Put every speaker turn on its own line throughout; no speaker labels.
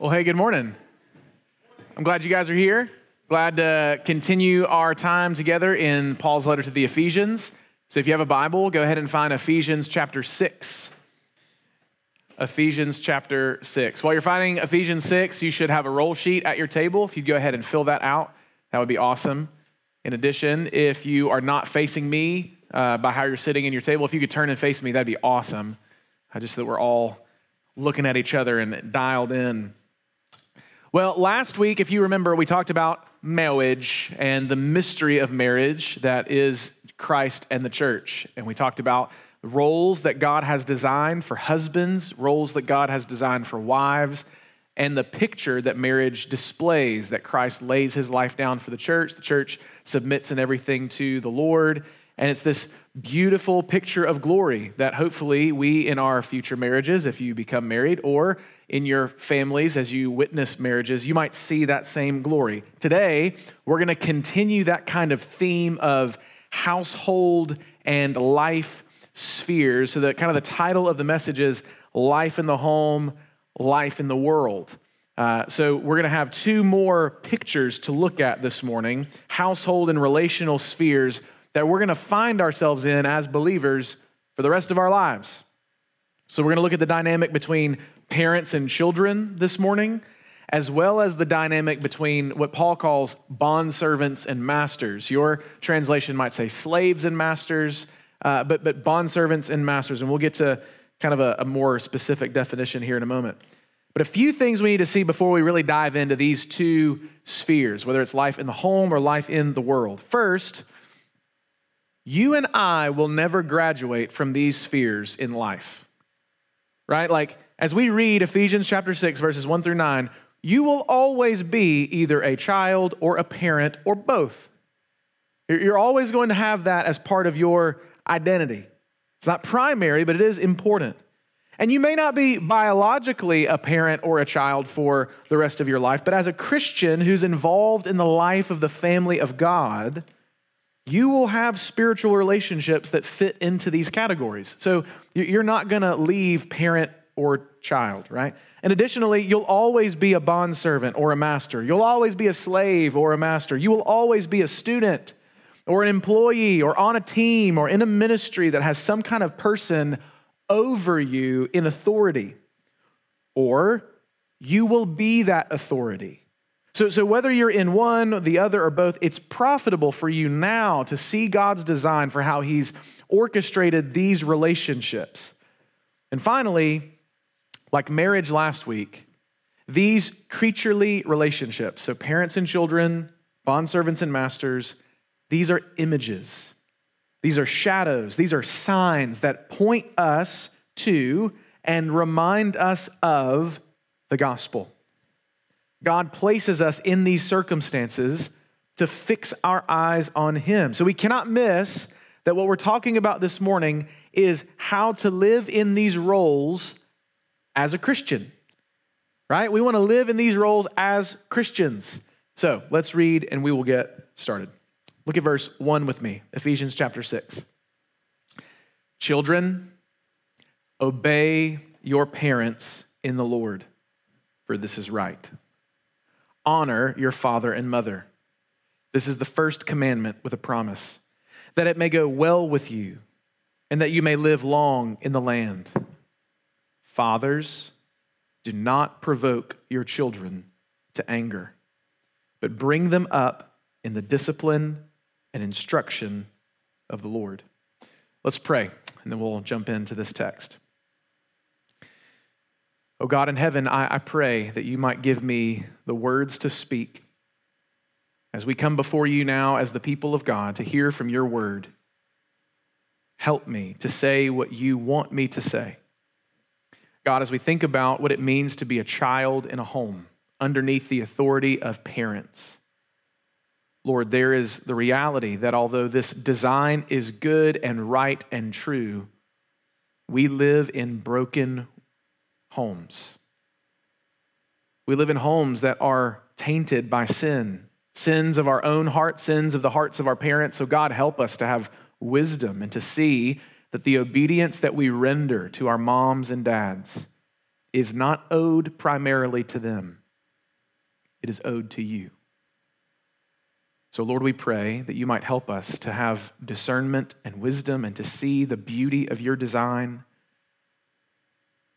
Well, hey, good morning. I'm glad you guys are here. Glad to continue our time together in Paul's letter to the Ephesians. So if you have a Bible, go ahead and find Ephesians chapter 6. Ephesians chapter 6. While you're finding Ephesians 6, you should have a roll sheet at your table. If you'd go ahead and fill that out, that would be awesome. In addition, if you are not facing me uh, by how you're sitting in your table, if you could turn and face me, that'd be awesome. Just so that we're all looking at each other and dialed in. Well, last week, if you remember, we talked about marriage and the mystery of marriage that is Christ and the church. And we talked about roles that God has designed for husbands, roles that God has designed for wives, and the picture that marriage displays that Christ lays his life down for the church. The church submits in everything to the Lord. And it's this beautiful picture of glory that hopefully we in our future marriages, if you become married, or in your families as you witness marriages, you might see that same glory. Today, we're going to continue that kind of theme of household and life spheres. So, that kind of the title of the message is Life in the Home, Life in the World. Uh, so, we're going to have two more pictures to look at this morning household and relational spheres that we're going to find ourselves in as believers for the rest of our lives. So, we're going to look at the dynamic between parents and children this morning, as well as the dynamic between what Paul calls bond servants and masters. Your translation might say slaves and masters, uh, but, but bond servants and masters. And we'll get to kind of a, a more specific definition here in a moment. But a few things we need to see before we really dive into these two spheres, whether it's life in the home or life in the world. First, you and I will never graduate from these spheres in life right? Like, as we read Ephesians chapter 6, verses 1 through 9, you will always be either a child or a parent or both. You're always going to have that as part of your identity. It's not primary, but it is important. And you may not be biologically a parent or a child for the rest of your life, but as a Christian who's involved in the life of the family of God, you will have spiritual relationships that fit into these categories. So you're not going to leave parent or child, right? And additionally, you'll always be a bondservant or a master. You'll always be a slave or a master. You will always be a student or an employee or on a team or in a ministry that has some kind of person over you in authority. Or you will be that authority. So, so whether you're in one, the other, or both, it's profitable for you now to see God's design for how He's orchestrated these relationships. And finally, like marriage last week, these creaturely relationships, so parents and children, bondservants and masters, these are images. These are shadows. These are signs that point us to and remind us of the gospel. God places us in these circumstances to fix our eyes on Him. So we cannot miss that what we're talking about this morning is how to live in these roles as a Christian, right? We want to live in these roles as Christians. So let's read and we will get started. Look at verse 1 with me, Ephesians chapter 6. Children, obey your parents in the Lord, for this is right honor your father and mother. This is the first commandment with a promise that it may go well with you and that you may live long in the land. Fathers, do not provoke your children to anger, but bring them up in the discipline and instruction of the Lord. Let's pray, and then we'll jump into this text. Oh God in heaven, I, I pray that you might give me the words to speak as we come before you now as the people of God to hear from your word. Help me to say what you want me to say. God, as we think about what it means to be a child in a home underneath the authority of parents, Lord, there is the reality that although this design is good and right and true, we live in broken homes. We live in homes that are tainted by sin, sins of our own heart, sins of the hearts of our parents. So, God, help us to have wisdom and to see that the obedience that we render to our moms and dads is not owed primarily to them, it is owed to you. So, Lord, we pray that you might help us to have discernment and wisdom and to see the beauty of your design.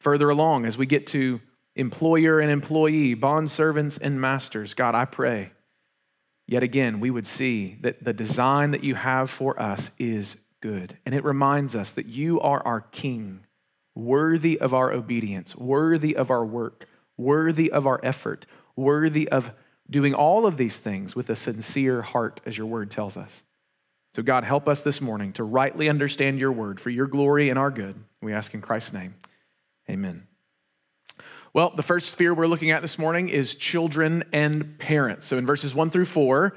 Further along, as we get to employer and employee, bond servants and masters, God, I pray yet again we would see that the design that you have for us is good. And it reminds us that you are our King, worthy of our obedience, worthy of our work, worthy of our effort, worthy of doing all of these things with a sincere heart, as your word tells us. So, God, help us this morning to rightly understand your word for your glory and our good. We ask in Christ's name. Amen. Well, the first sphere we're looking at this morning is children and parents. So, in verses one through four,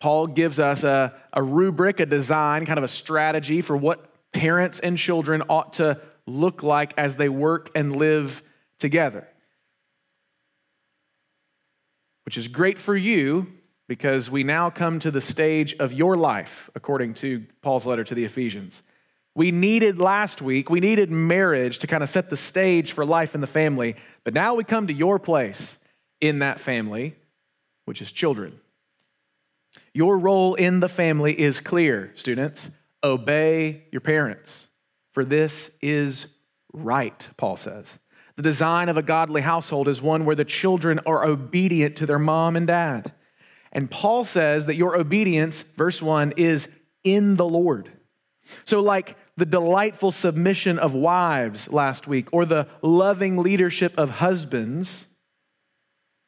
Paul gives us a, a rubric, a design, kind of a strategy for what parents and children ought to look like as they work and live together which is great for you because we now come to the stage of your life, according to Paul's letter to the Ephesians. We needed last week, we needed marriage to kind of set the stage for life in the family, but now we come to your place in that family, which is children. Your role in the family is clear, students. Obey your parents, for this is right, Paul says. The design of a godly household is one where the children are obedient to their mom and dad. And Paul says that your obedience, verse 1, is in the Lord. So, like the delightful submission of wives last week, or the loving leadership of husbands,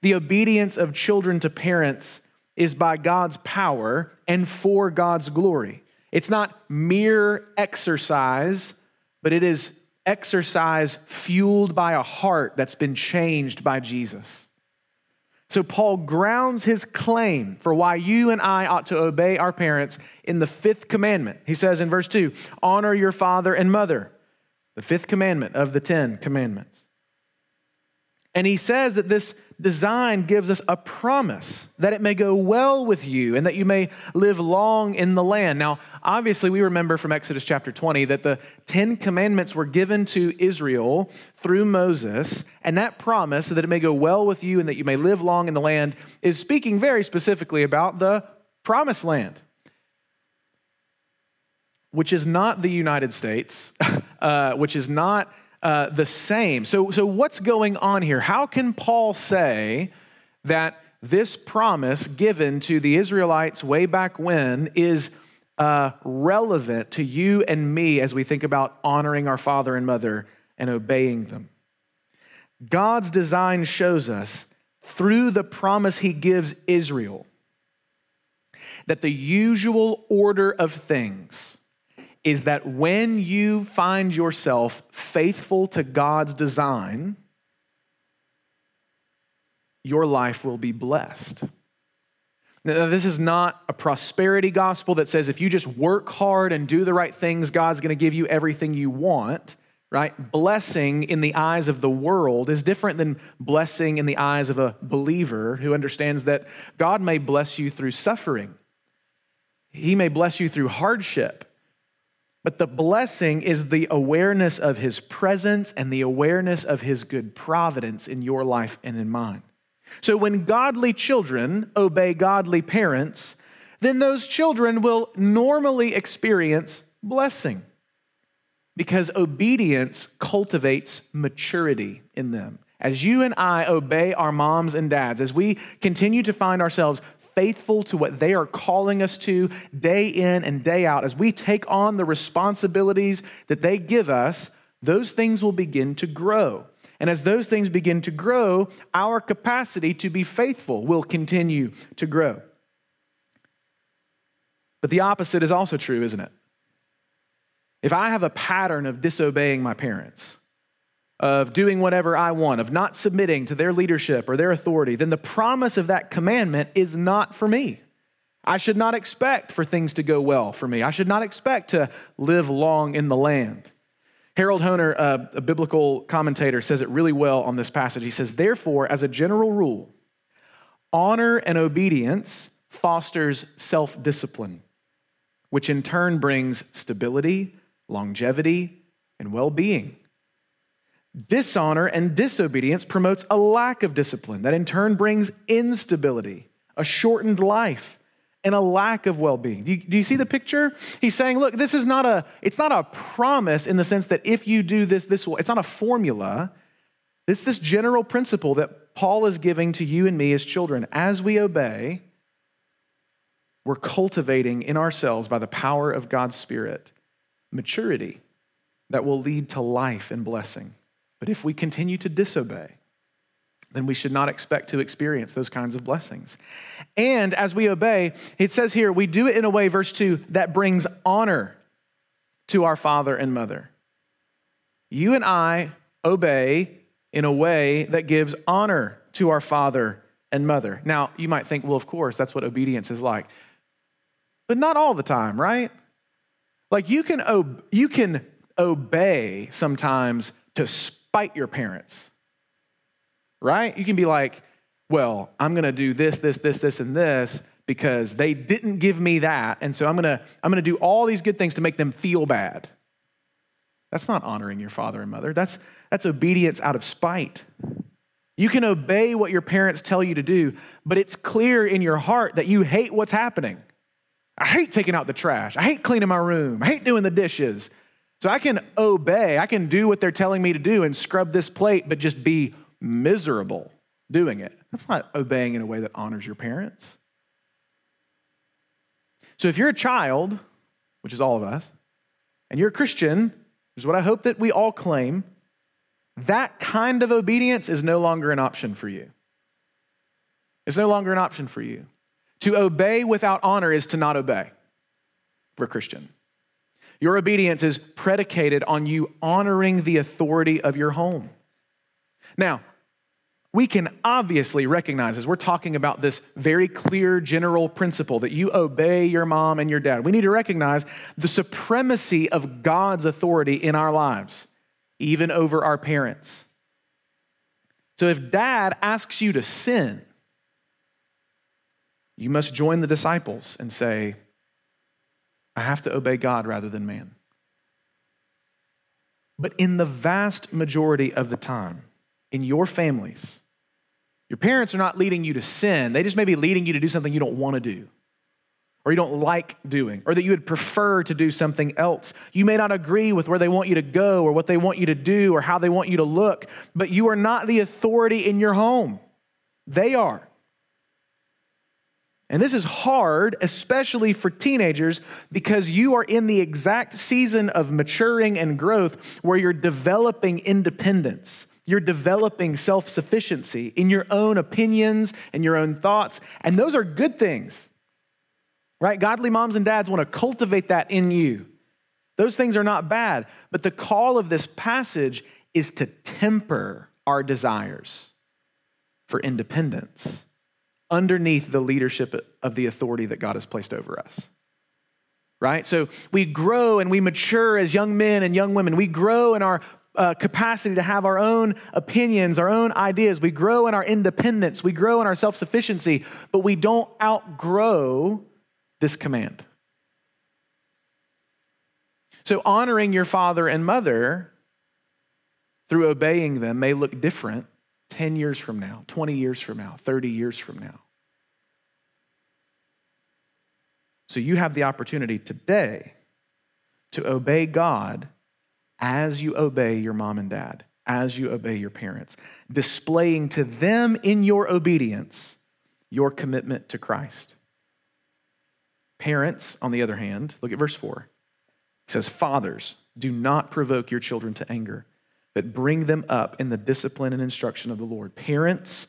the obedience of children to parents is by God's power and for God's glory. It's not mere exercise, but it is exercise fueled by a heart that's been changed by Jesus. So, Paul grounds his claim for why you and I ought to obey our parents in the fifth commandment. He says in verse 2 Honor your father and mother, the fifth commandment of the Ten Commandments. And he says that this design gives us a promise that it may go well with you and that you may live long in the land. Now, obviously, we remember from Exodus chapter 20 that the Ten Commandments were given to Israel through Moses, and that promise that it may go well with you and that you may live long in the land is speaking very specifically about the promised land. Which is not the United States, uh, which is not uh, the same. So, so, what's going on here? How can Paul say that this promise given to the Israelites way back when is uh, relevant to you and me as we think about honoring our father and mother and obeying them? God's design shows us through the promise he gives Israel that the usual order of things is that when you find yourself faithful to God's design, your life will be blessed. Now, this is not a prosperity gospel that says if you just work hard and do the right things, God's going to give you everything you want, right? Blessing in the eyes of the world is different than blessing in the eyes of a believer who understands that God may bless you through suffering, He may bless you through hardship. But the blessing is the awareness of his presence and the awareness of his good providence in your life and in mine. So when godly children obey godly parents, then those children will normally experience blessing because obedience cultivates maturity in them. As you and I obey our moms and dads, as we continue to find ourselves faithful to what they are calling us to day in and day out, as we take on the responsibilities that they give us, those things will begin to grow. And as those things begin to grow, our capacity to be faithful will continue to grow. But the opposite is also true, isn't it? If I have a pattern of disobeying my parents, of doing whatever I want, of not submitting to their leadership or their authority, then the promise of that commandment is not for me. I should not expect for things to go well for me. I should not expect to live long in the land. Harold Hoehner, a biblical commentator, says it really well on this passage. He says, Therefore, as a general rule, honor and obedience fosters self discipline, which in turn brings stability, longevity, and well being. Dishonor and disobedience promotes a lack of discipline that in turn brings instability, a shortened life, and a lack of well-being. Do you, do you, see the picture? He's saying, look, this is not a it's not a promise in the sense that if you do this this will. It's not a formula. It's this general principle that Paul is giving to you and me as children. As we obey, we're cultivating in ourselves by the power of God's spirit maturity that will lead to life and blessing. But if we continue to disobey, then we should not expect to experience those kinds of blessings. And as we obey, it says here, we do it in a way, verse 2, that brings honor to our father and mother. You and I obey in a way that gives honor to our father and mother. Now, you might think, well, of course, that's what obedience is like. But not all the time, right? Like you can, ob- you can obey sometimes to spite your parents, right? You can be like, well, I'm going to do this, this, this, this, and this because they didn't give me that. And so I'm going to I'm going to do all these good things to make them feel bad. That's not honoring your father and mother. That's, that's obedience out of spite. You can obey what your parents tell you to do, but it's clear in your heart that you hate what's happening. I hate taking out the trash. I hate cleaning my room. I hate doing the dishes. So I can obey, I can do what they're telling me to do and scrub this plate, but just be miserable doing it. That's not obeying in a way that honors your parents. So if you're a child, which is all of us, and you're a Christian, which is what I hope that we all claim, that kind of obedience is no longer an option for you. It's no longer an option for you. To obey without honor is to not obey for a Christian. Your obedience is predicated on you honoring the authority of your home. Now, we can obviously recognize as we're talking about this very clear general principle that you obey your mom and your dad, we need to recognize the supremacy of God's authority in our lives, even over our parents. So if dad asks you to sin, you must join the disciples and say, I have to obey God rather than man. But in the vast majority of the time, in your families, your parents are not leading you to sin. They just may be leading you to do something you don't want to do, or you don't like doing, or that you would prefer to do something else. You may not agree with where they want you to go, or what they want you to do, or how they want you to look, but you are not the authority in your home. They are. And this is hard, especially for teenagers, because you are in the exact season of maturing and growth where you're developing independence. You're developing self sufficiency in your own opinions and your own thoughts. And those are good things, right? Godly moms and dads want to cultivate that in you. Those things are not bad. But the call of this passage is to temper our desires for independence underneath the leadership of the authority that God has placed over us. Right? So we grow and we mature as young men and young women. We grow in our uh, capacity to have our own opinions, our own ideas. We grow in our independence. We grow in our self sufficiency, but we don't outgrow this command. So, honoring your father and mother through obeying them may look different 10 years from now, 20 years from now, 30 years from now. So you have the opportunity today to obey God as you obey your mom and dad, as you obey your parents, displaying to them in your obedience your commitment to Christ. Parents, on the other hand, look at verse 4. It says, Fathers, do not provoke your children to anger but bring them up in the discipline and instruction of the Lord. Parents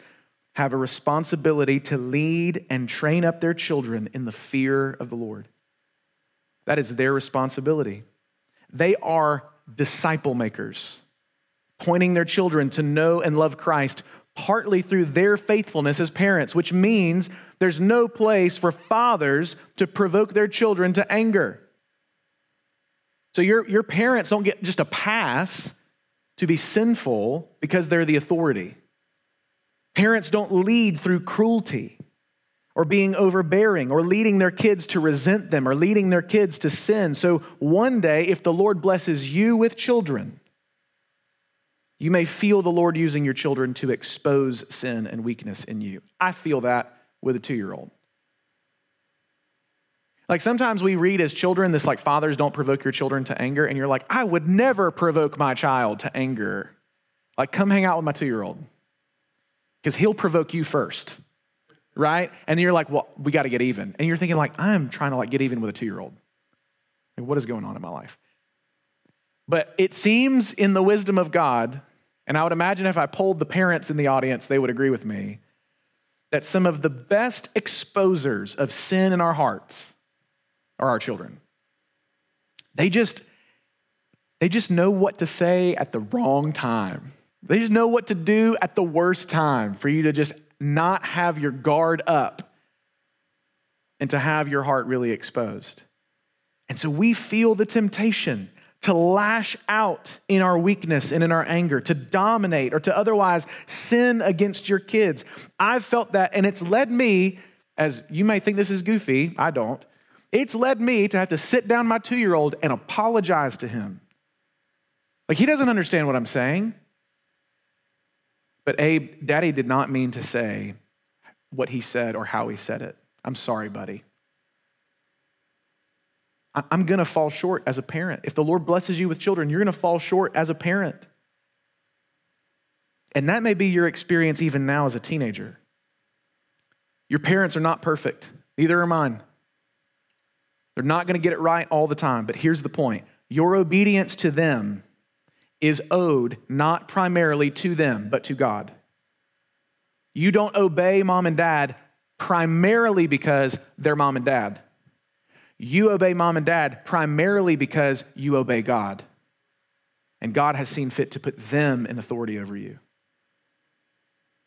have a responsibility to lead and train up their children in the fear of the Lord. That is their responsibility. They are disciple makers, pointing their children to know and love Christ partly through their faithfulness as parents, which means there's no place for fathers to provoke their children to anger. So your, your parents don't get just a pass to be sinful because they're the authority. Parents don't lead through cruelty or being overbearing or leading their kids to resent them or leading their kids to sin. So one day, if the Lord blesses you with children, you may feel the Lord using your children to expose sin and weakness in you. I feel that with a two year old. Like sometimes we read as children this like fathers don't provoke your children to anger and you're like I would never provoke my child to anger. Like come hang out with my 2-year-old. Cuz he'll provoke you first. Right? And you're like, "Well, we got to get even." And you're thinking like I'm trying to like get even with a 2-year-old. Like, what is going on in my life? But it seems in the wisdom of God, and I would imagine if I polled the parents in the audience, they would agree with me, that some of the best exposers of sin in our hearts are our children. They just they just know what to say at the wrong time. They just know what to do at the worst time for you to just not have your guard up and to have your heart really exposed. And so we feel the temptation to lash out in our weakness and in our anger, to dominate or to otherwise sin against your kids. I've felt that, and it's led me, as you may think this is goofy, I don't, it's led me to have to sit down my two year old and apologize to him. Like, he doesn't understand what I'm saying. But Abe, daddy did not mean to say what he said or how he said it. I'm sorry, buddy. I'm going to fall short as a parent. If the Lord blesses you with children, you're going to fall short as a parent. And that may be your experience even now as a teenager. Your parents are not perfect, neither are mine. They're not going to get it right all the time, but here's the point your obedience to them is owed not primarily to them, but to God. You don't obey mom and dad primarily because they're mom and dad. You obey mom and dad primarily because you obey God. And God has seen fit to put them in authority over you.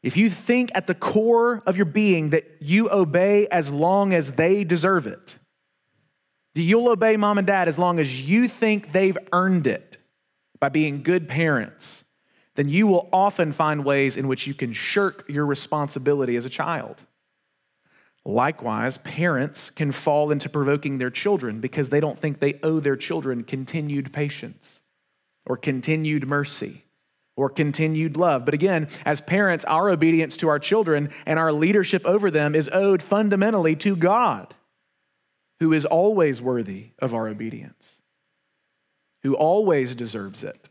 If you think at the core of your being that you obey as long as they deserve it, You'll obey mom and dad as long as you think they've earned it by being good parents. Then you will often find ways in which you can shirk your responsibility as a child. Likewise, parents can fall into provoking their children because they don't think they owe their children continued patience or continued mercy or continued love. But again, as parents, our obedience to our children and our leadership over them is owed fundamentally to God who is always worthy of our obedience, who always deserves it.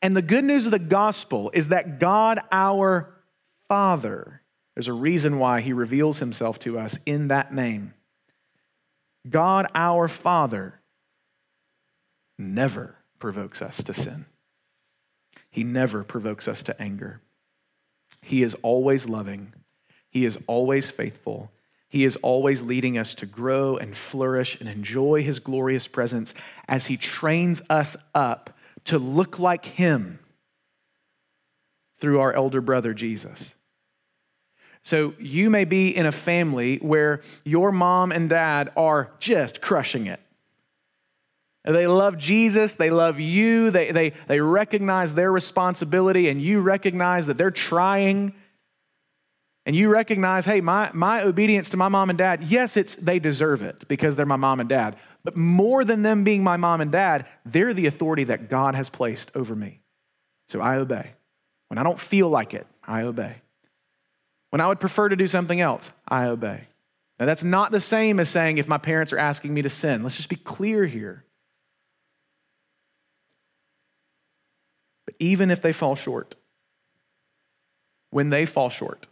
And the good news of the gospel is that God, our Father, there's a reason why he reveals himself to us in that name. God, our Father, never provokes us to sin. He never provokes us to anger. He is always loving. He is always faithful. He is always leading us to grow and flourish and enjoy His glorious presence as He trains us up to look like Him through our elder brother Jesus. So you may be in a family where your mom and dad are just crushing it. They love Jesus, they love you, they, they, they recognize their responsibility, and you recognize that they're trying and you recognize, hey, my, my obedience to my mom and dad, yes, it's they deserve it because they're my mom and dad. But more than them being my mom and dad, they're the authority that God has placed over me. So I obey. When I don't feel like it, I obey. When I would prefer to do something else, I obey. Now, that's not the same as saying if my parents are asking me to sin. Let's just be clear here. But even if they fall short, when they fall short,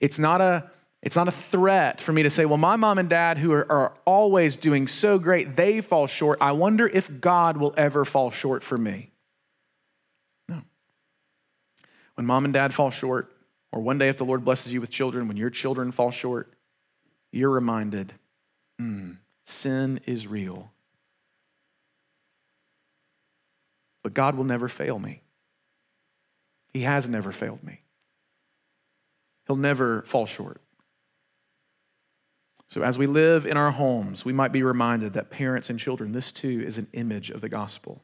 it's not a it's not a threat for me to say, well, my mom and dad, who are, are, always doing so great, they fall short. I wonder if God will ever fall short for me. No. When mom and dad fall short, or one day if the Lord blesses you with children, when your children fall short, you're reminded mm, sin is real. But God will never fail me. He has never failed me. He'll never fall short. So, as we live in our homes, we might be reminded that parents and children, this too is an image of the gospel.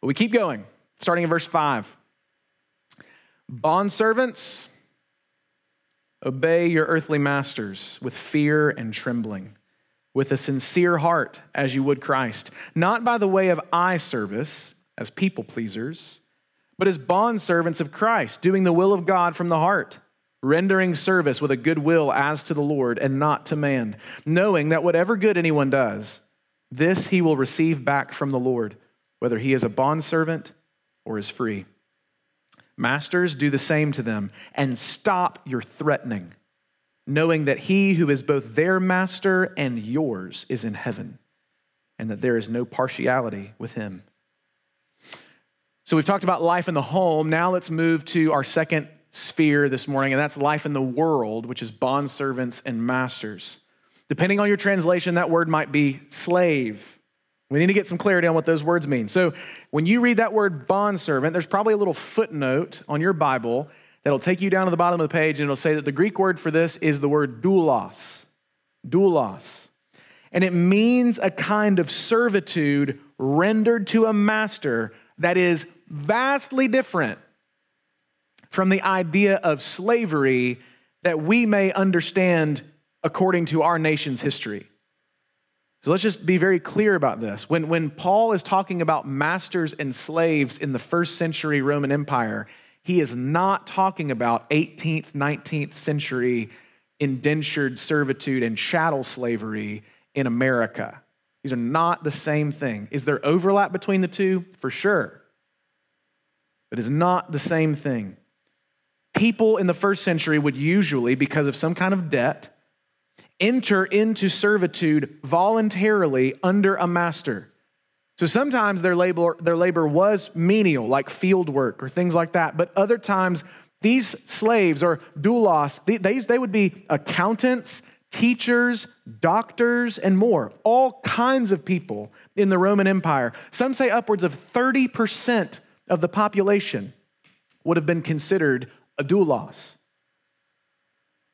But we keep going, starting in verse 5. Bondservants, obey your earthly masters with fear and trembling, with a sincere heart, as you would Christ, not by the way of eye service as people pleasers but as bondservants of Christ, doing the will of God from the heart, rendering service with a good will as to the Lord and not to man, knowing that whatever good anyone does, this he will receive back from the Lord, whether he is a bondservant or is free. Masters, do the same to them and stop your threatening, knowing that he who is both their master and yours is in heaven, and that there is no partiality with him. So we've talked about life in the home. Now let's move to our second sphere this morning, and that's life in the world, which is bond servants and masters. Depending on your translation, that word might be slave. We need to get some clarity on what those words mean. So when you read that word bond servant, there's probably a little footnote on your Bible that'll take you down to the bottom of the page, and it'll say that the Greek word for this is the word doulos. Doulos. And it means a kind of servitude rendered to a master that is vastly different from the idea of slavery that we may understand according to our nation's history. So let's just be very clear about this. When, when Paul is talking about masters and slaves in the first century Roman Empire, he is not talking about 18th, 19th century indentured servitude and chattel slavery in America. These are not the same thing. Is there overlap between the two? For sure but it's not the same thing. People in the first century would usually, because of some kind of debt, enter into servitude voluntarily under a master. So sometimes their labor, their labor was menial, like field work or things like that, but other times these slaves or doulos, they, they would be accountants, teachers, doctors, and more. All kinds of people in the Roman Empire. Some say upwards of 30% of the population would have been considered a doulos.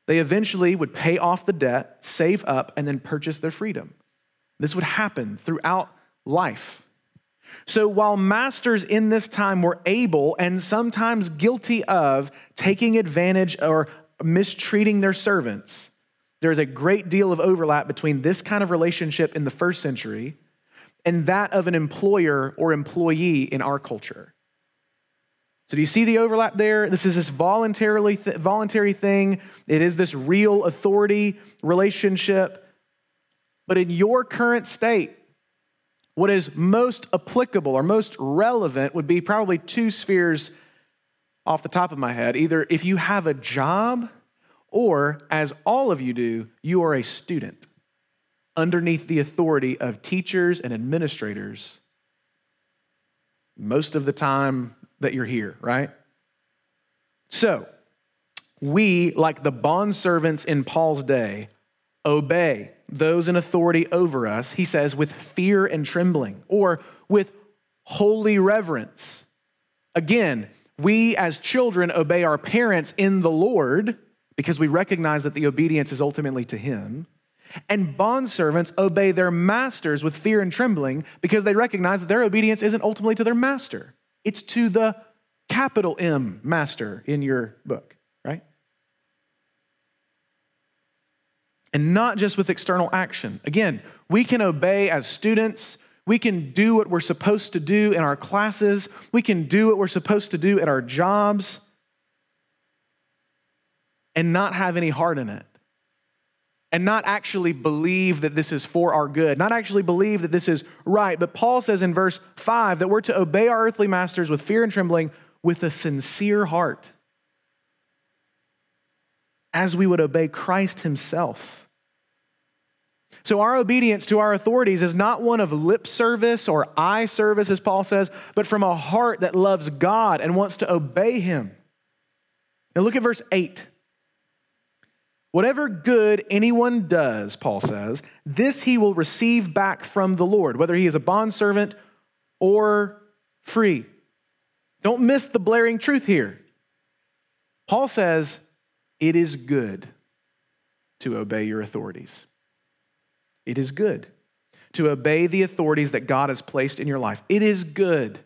They eventually would pay off the debt, save up, and then purchase their freedom. This would happen throughout life. So while masters in this time were able and sometimes guilty of taking advantage or mistreating their servants, there is a great deal of overlap between this kind of relationship in the first century and that of an employer or employee in our culture. So, do you see the overlap there? This is this voluntarily th- voluntary thing. It is this real authority relationship. But in your current state, what is most applicable or most relevant would be probably two spheres off the top of my head. Either if you have a job, or as all of you do, you are a student underneath the authority of teachers and administrators. Most of the time, that you're here, right? So, we, like the bond servants in Paul's day, obey those in authority over us, he says, with fear and trembling or with holy reverence. Again, we as children obey our parents in the Lord because we recognize that the obedience is ultimately to him. And bondservants obey their masters with fear and trembling because they recognize that their obedience isn't ultimately to their master. It's to the capital M master in your book, right? And not just with external action. Again, we can obey as students. We can do what we're supposed to do in our classes. We can do what we're supposed to do at our jobs and not have any heart in it and not actually believe that this is for our good, not actually believe that this is right. But Paul says in verse 5 that we're to obey our earthly masters with fear and trembling, with a sincere heart, as we would obey Christ himself. So, our obedience to our authorities is not one of lip service or eye service, as Paul says, but from a heart that loves God and wants to obey him. Now, look at verse 8. Whatever good anyone does, Paul says, this he will receive back from the Lord, whether he is a bondservant or free. Don't miss the blaring truth here. Paul says, it is good to obey your authorities. It is good to obey the authorities that God has placed in your life. It is good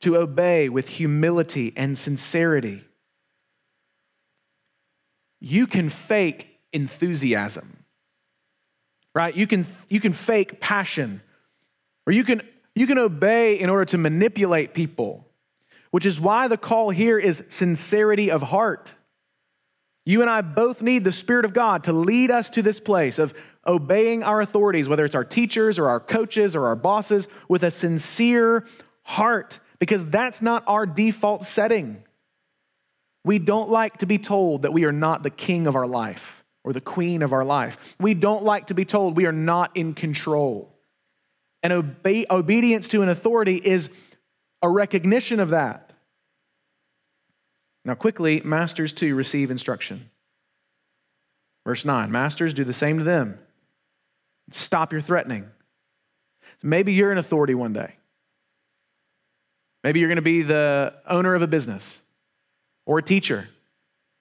to obey with humility and sincerity. You can fake enthusiasm, right? You can, you can fake passion, or you can, you can obey in order to manipulate people. which is why the call here is sincerity of heart. You and I both need the Spirit of God to lead us to this place of obeying our authorities, whether it's our teachers or our coaches or our bosses, with a sincere heart, because that's not our default setting. We don't like to be told that we are not the king of our life or the queen of our life. We don't like to be told we are not in control. And obe- obedience to an authority is a recognition of that. Now, quickly, masters to receive instruction. Verse 9 Masters, do the same to them. Stop your threatening. Maybe you're an authority one day. Maybe you're going to be the owner of a business, or a teacher,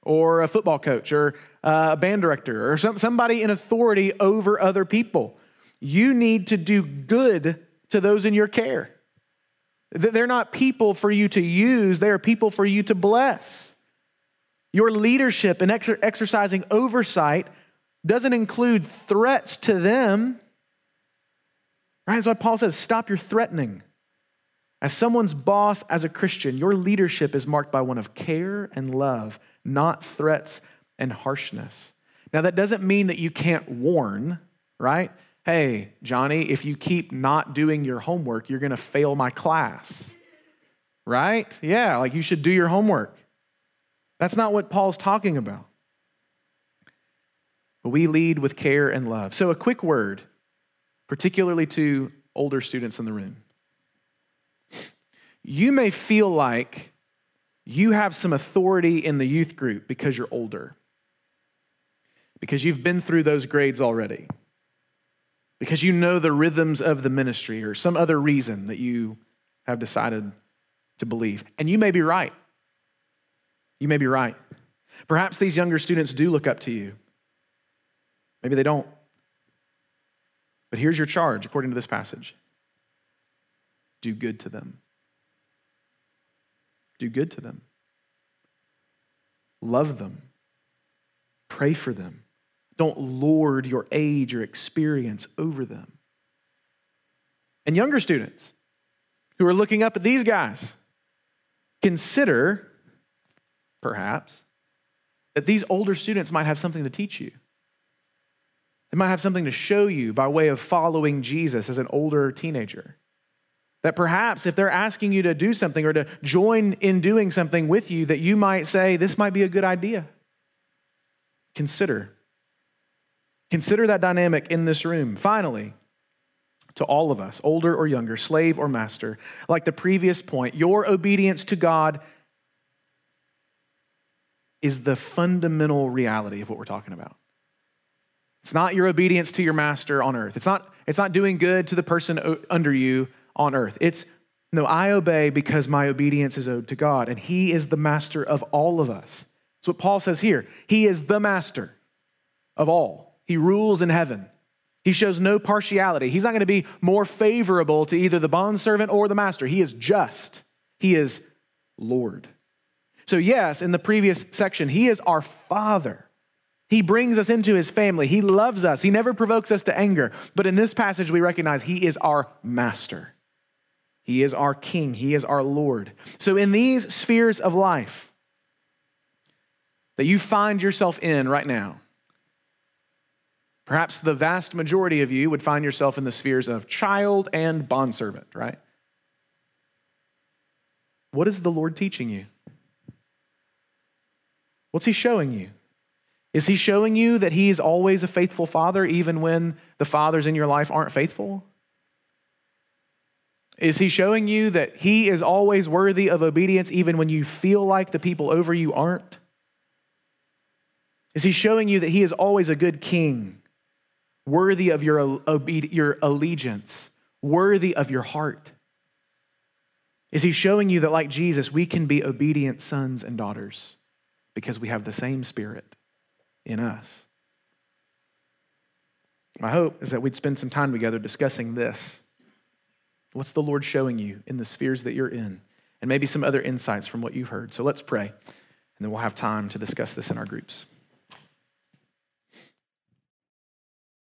or a football coach, or uh, a band director, or some, somebody in authority over other people. You need to do good to those in your care. They're not people for you to use, they are people for you to bless. Your leadership and exer- exercising oversight doesn't include threats to them. Right? That's why Paul says, stop your threatening. As someone's boss, as a Christian, your leadership is marked by one of care and love, not threats and harshness. Now, that doesn't mean that you can't warn, right? hey, Johnny, if you keep not doing your homework, you're going to fail my class. Right? Yeah, like you should do your homework. That's not what Paul's talking about. But we lead with care and love. So, a quick word, particularly to older students in the room. You may feel like you have some authority in the youth group because you're older, because you've been through those grades already because you know the rhythms of the ministry or some other reason that you have decided to believe. And you may be right. You may be right. Perhaps these younger students do look up to you. Maybe they don't. But here's your charge according to this passage do good to them. Do good to them. Love them. Pray for them. Don't lord your age or experience over them. And younger students who are looking up at these guys, consider, perhaps, that these older students might have something to teach you. They might have something to show you by way of following Jesus as an older teenager. That perhaps if they're asking you to do something or to join in doing something with you, that you might say, This might be a good idea. Consider Consider that dynamic in this room. Finally, to all of us, older or younger, slave or master, like the previous point, your obedience to God is the fundamental reality of what we're talking about. It's not your obedience to your master on earth. It's not, it's not doing good to the person under you on earth. It's no, I obey because my obedience is owed to God, and He is the master of all of us. That's what Paul says here. He is the master of all. He rules in heaven. He shows no partiality. He's not going to be more favorable to either the bondservant or the master. He is just. He is Lord. So, yes, in the previous section, He is our Father. He brings us into His family. He loves us. He never provokes us to anger. But in this passage, we recognize He is our Master. He is our King. He is our Lord. So, in these spheres of life that you find yourself in right now, Perhaps the vast majority of you would find yourself in the spheres of child and bondservant, right? What is the Lord teaching you? What's He showing you? Is He showing you that He is always a faithful Father, even when the fathers in your life aren't faithful? Is He showing you that He is always worthy of obedience, even when you feel like the people over you aren't? Is He showing you that He is always a good king? worthy of your, your allegiance, worthy of your heart? Is he showing you that, like Jesus, we can be obedient sons and daughters because we have the same spirit in us? My hope is that we'd spend some time together discussing this. What's the Lord showing you in the spheres that you're in? And maybe some other insights from what you've heard. So let's pray, and then we'll have time to discuss this in our groups.